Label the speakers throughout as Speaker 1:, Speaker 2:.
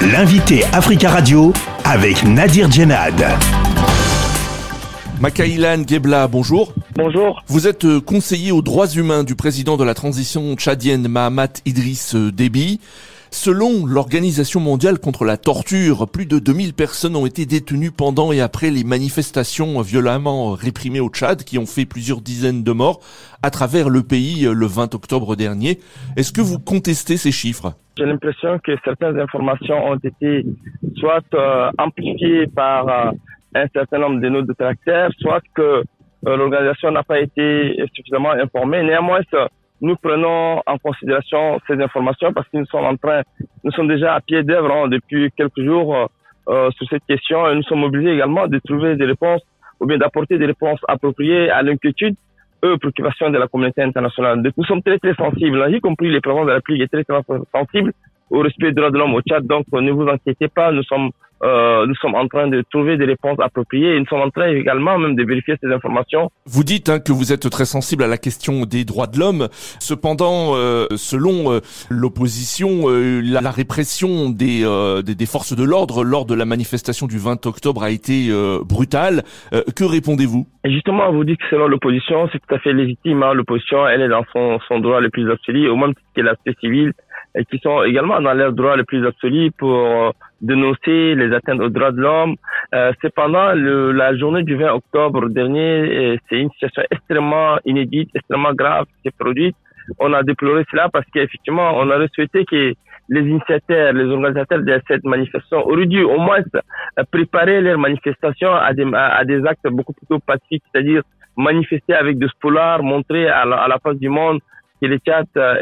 Speaker 1: L'invité Africa Radio avec Nadir Djenad.
Speaker 2: Makaïlan Gebla, bonjour.
Speaker 3: Bonjour.
Speaker 2: Vous êtes euh, conseiller aux droits humains du président de la transition tchadienne Mahamat Idriss euh, Déby. Selon l'Organisation mondiale contre la torture, plus de 2000 personnes ont été détenues pendant et après les manifestations violemment réprimées au Tchad qui ont fait plusieurs dizaines de morts à travers le pays euh, le 20 octobre dernier. Est-ce que vous contestez ces chiffres?
Speaker 3: J'ai l'impression que certaines informations ont été soit amplifiées par un certain nombre de nos détracteurs, soit que euh, l'organisation n'a pas été suffisamment informée. Néanmoins, nous prenons en considération ces informations parce que nous sommes en train, nous sommes déjà à pied d'œuvre hein, depuis quelques jours euh, euh, sur cette question et nous sommes mobilisés également de trouver des réponses ou bien d'apporter des réponses appropriées à l'inquiétude aux préoccupations de la communauté internationale. Nous sommes très très sensibles, hein, y compris les présidents de la République est très très sensibles au respect des droits de l'homme au Tchad. Donc ne vous inquiétez pas, nous sommes euh, nous sommes en train de trouver des réponses appropriées et nous sommes en train également même de vérifier ces informations.
Speaker 2: Vous dites hein, que vous êtes très sensible à la question des droits de l'homme. Cependant, euh, selon euh, l'opposition, euh, la, la, répression des, des, des, forces de l'ordre lors de la manifestation du 20 octobre a été brutale. que répondez-vous?
Speaker 3: Justement, vous dites que selon l'opposition, c'est tout à fait légitime. Hein. L'opposition, elle est dans son, son droit le plus absolu, au même titre que l'aspect civil et qui sont également dans leurs droits les plus absolus pour euh, dénoncer les atteintes aux droits de l'homme. Euh, cependant, le, la journée du 20 octobre dernier, euh, c'est une situation extrêmement inédite, extrêmement grave qui s'est produite. On a déploré cela parce qu'effectivement, on aurait souhaité que les initiateurs, les organisateurs de cette manifestation auraient dû au moins préparer leur manifestation à des, à des actes beaucoup plus pacifiques, c'est-à-dire manifester avec des spolars, montrer à la, à la face du monde que le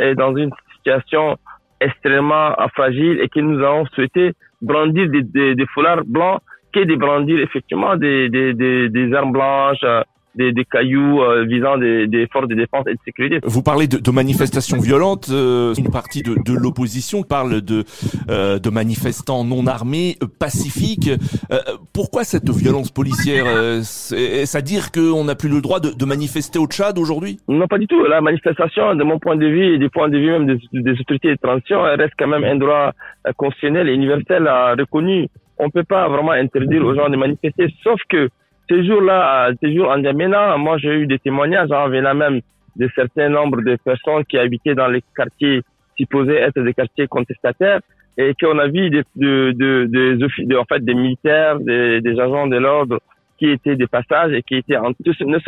Speaker 3: est dans une situation extrêmement fragile et que nous avons souhaité brandir des, des, foulards blancs que de brandir effectivement des, des, des, des armes blanches, euh, des, des cailloux euh, visant des, des, forces de défense et de sécurité.
Speaker 2: Vous parlez de, de manifestations violentes. Euh, une partie de, de l'opposition parle de, euh, de manifestants non armés, pacifiques. Euh, pourquoi cette violence policière Est-ce à dire qu'on n'a plus le droit de, de, manifester au Tchad aujourd'hui?
Speaker 3: Non, pas du tout. La manifestation, de mon point de vue et du point de vue même des, des autorités de transition, reste quand même un droit constitutionnel et universel reconnu. On ne peut pas vraiment interdire aux gens de manifester, sauf que ces jours-là, ces jours en Djamena, moi j'ai eu des témoignages en venant même de certains nombres de personnes qui habitaient dans les quartiers supposés être des quartiers contestataires et qu'on a vu des, de, de, de, en fait, des militaires, des, des agents de l'ordre qui étaient des passages et qui étaient en, ne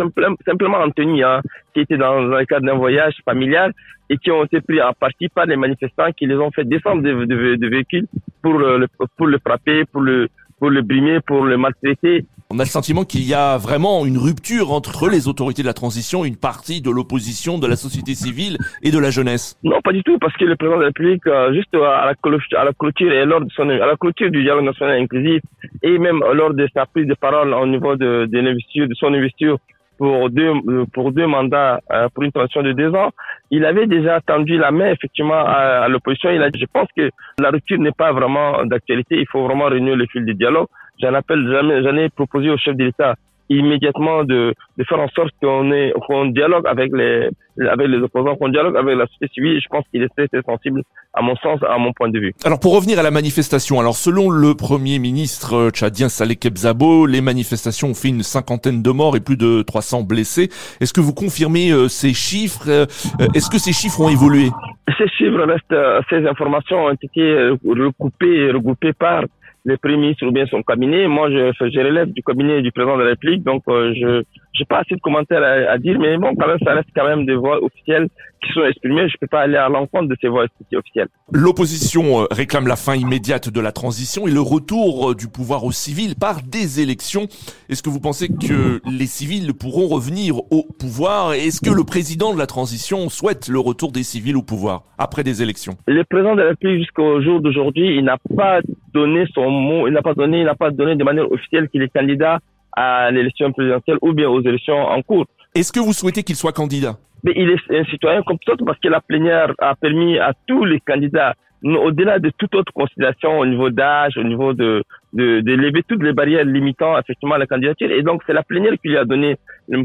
Speaker 3: simplement en tenue, hein, qui étaient dans, dans le cadre d'un voyage familial et qui ont été pris en partie par les manifestants qui les ont fait descendre de, de, de véhicules pour le, pour le frapper, pour le, pour le brimer, pour le maltraiter.
Speaker 2: On a le sentiment qu'il y a vraiment une rupture entre les autorités de la transition, une partie de l'opposition, de la société civile et de la jeunesse.
Speaker 3: Non, pas du tout, parce que le président de la République, euh, juste à la, à la clôture et lors de son, à la clôture du dialogue national inclusif et même lors de sa prise de parole au niveau de, de, de son investiture pour deux pour deux mandats euh, pour une transition de deux ans, il avait déjà tendu la main effectivement à, à l'opposition. Il a, je pense que la rupture n'est pas vraiment d'actualité. Il faut vraiment renouer le fil du dialogue. J'en appelle, j'en ai proposé au chef de l'État immédiatement de, de faire en sorte qu'on ait qu'on dialogue avec les avec les opposants, qu'on dialogue avec la société civile. Je pense qu'il est très, très sensible, à mon sens, à mon point de vue.
Speaker 2: Alors pour revenir à la manifestation, alors selon le premier ministre euh, tchadien Saleh Kebzabo, les manifestations ont fait une cinquantaine de morts et plus de 300 blessés. Est-ce que vous confirmez euh, ces chiffres euh, Est-ce que ces chiffres ont évolué?
Speaker 3: Ces chiffres restent, ces informations ont été recoupées et regroupées par les premiers ou bien son cabinet. Moi, je, je relève du cabinet du président de la République, donc euh, je j'ai pas assez de commentaires à, à, dire, mais bon, quand même, ça reste quand même des voix officielles qui sont exprimées. Je peux pas aller à l'encontre de ces voix officielles.
Speaker 2: L'opposition euh, réclame la fin immédiate de la transition et le retour euh, du pouvoir aux civils par des élections. Est-ce que vous pensez que les civils pourront revenir au pouvoir? Est-ce que le président de la transition souhaite le retour des civils au pouvoir après des élections?
Speaker 3: Le président de la République jusqu'au jour d'aujourd'hui, il n'a pas donné son mot, il n'a pas donné, il n'a pas donné de manière officielle qu'il est candidat à l'élection présidentielle ou bien aux élections en cours.
Speaker 2: Est-ce que vous souhaitez qu'il soit candidat?
Speaker 3: Mais il est un citoyen comme tout autre parce que la plénière a permis à tous les candidats, au-delà de toute autre considération au niveau d'âge, au niveau de, de, de lever toutes les barrières limitant effectivement la candidature. Et donc c'est la plénière qui lui a donné,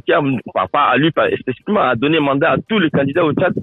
Speaker 3: qui a, pas à lui pas spécifiquement, a donné mandat à tous les candidats au Tchad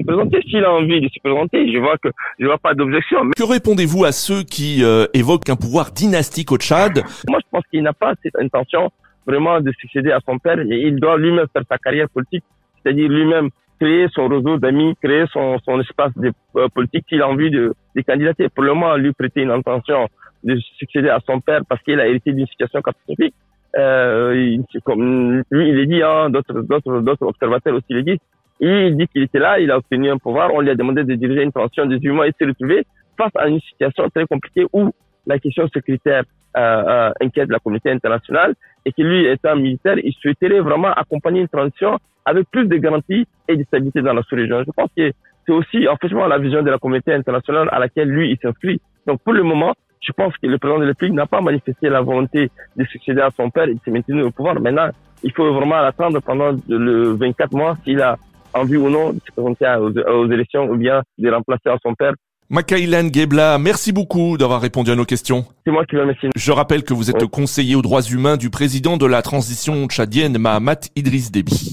Speaker 3: se présenter. S'il a envie de se présenter, je vois que je vois pas d'objection.
Speaker 2: Que répondez-vous à ceux qui euh, évoquent un pouvoir dynastique au Tchad?
Speaker 3: Moi, je pense qu'il n'a pas cette intention vraiment de succéder à son père et il doit lui-même faire sa carrière politique, c'est-à-dire lui-même créer son réseau d'amis, créer son, son espace de, euh, politique s'il a envie de, de candidater. Pour le moment, lui prêter une intention de succéder à son père parce qu'il a hérité d'une situation catastrophique. Euh, comme lui, il est dit, hein, d'autres, d'autres, d'autres observateurs aussi le disent. Il dit qu'il était là, il a obtenu un pouvoir, on lui a demandé de diriger une transition de 18 mois et s'est retrouvé face à une situation très compliquée où la question sécuritaire euh, euh, inquiète la communauté internationale et que lui, étant militaire, il souhaiterait vraiment accompagner une transition avec plus de garanties et de stabilité dans la sous-région. Je pense que c'est aussi en fait la vision de la communauté internationale à laquelle lui, il s'inscrit. Donc pour le moment, je pense que le président de la n'a pas manifesté la volonté de succéder à son père et de se maintenir au pouvoir. Maintenant, il faut vraiment l'attendre pendant le 24 mois s'il a envie ou non de se présenter aux élections ou bien de remplacer à son père
Speaker 2: Makailan Gebla, merci beaucoup d'avoir répondu à nos questions.
Speaker 3: C'est moi qui vous remercie.
Speaker 2: Je rappelle que vous êtes conseiller aux droits humains du président de la transition tchadienne Mahamat Idriss Déby.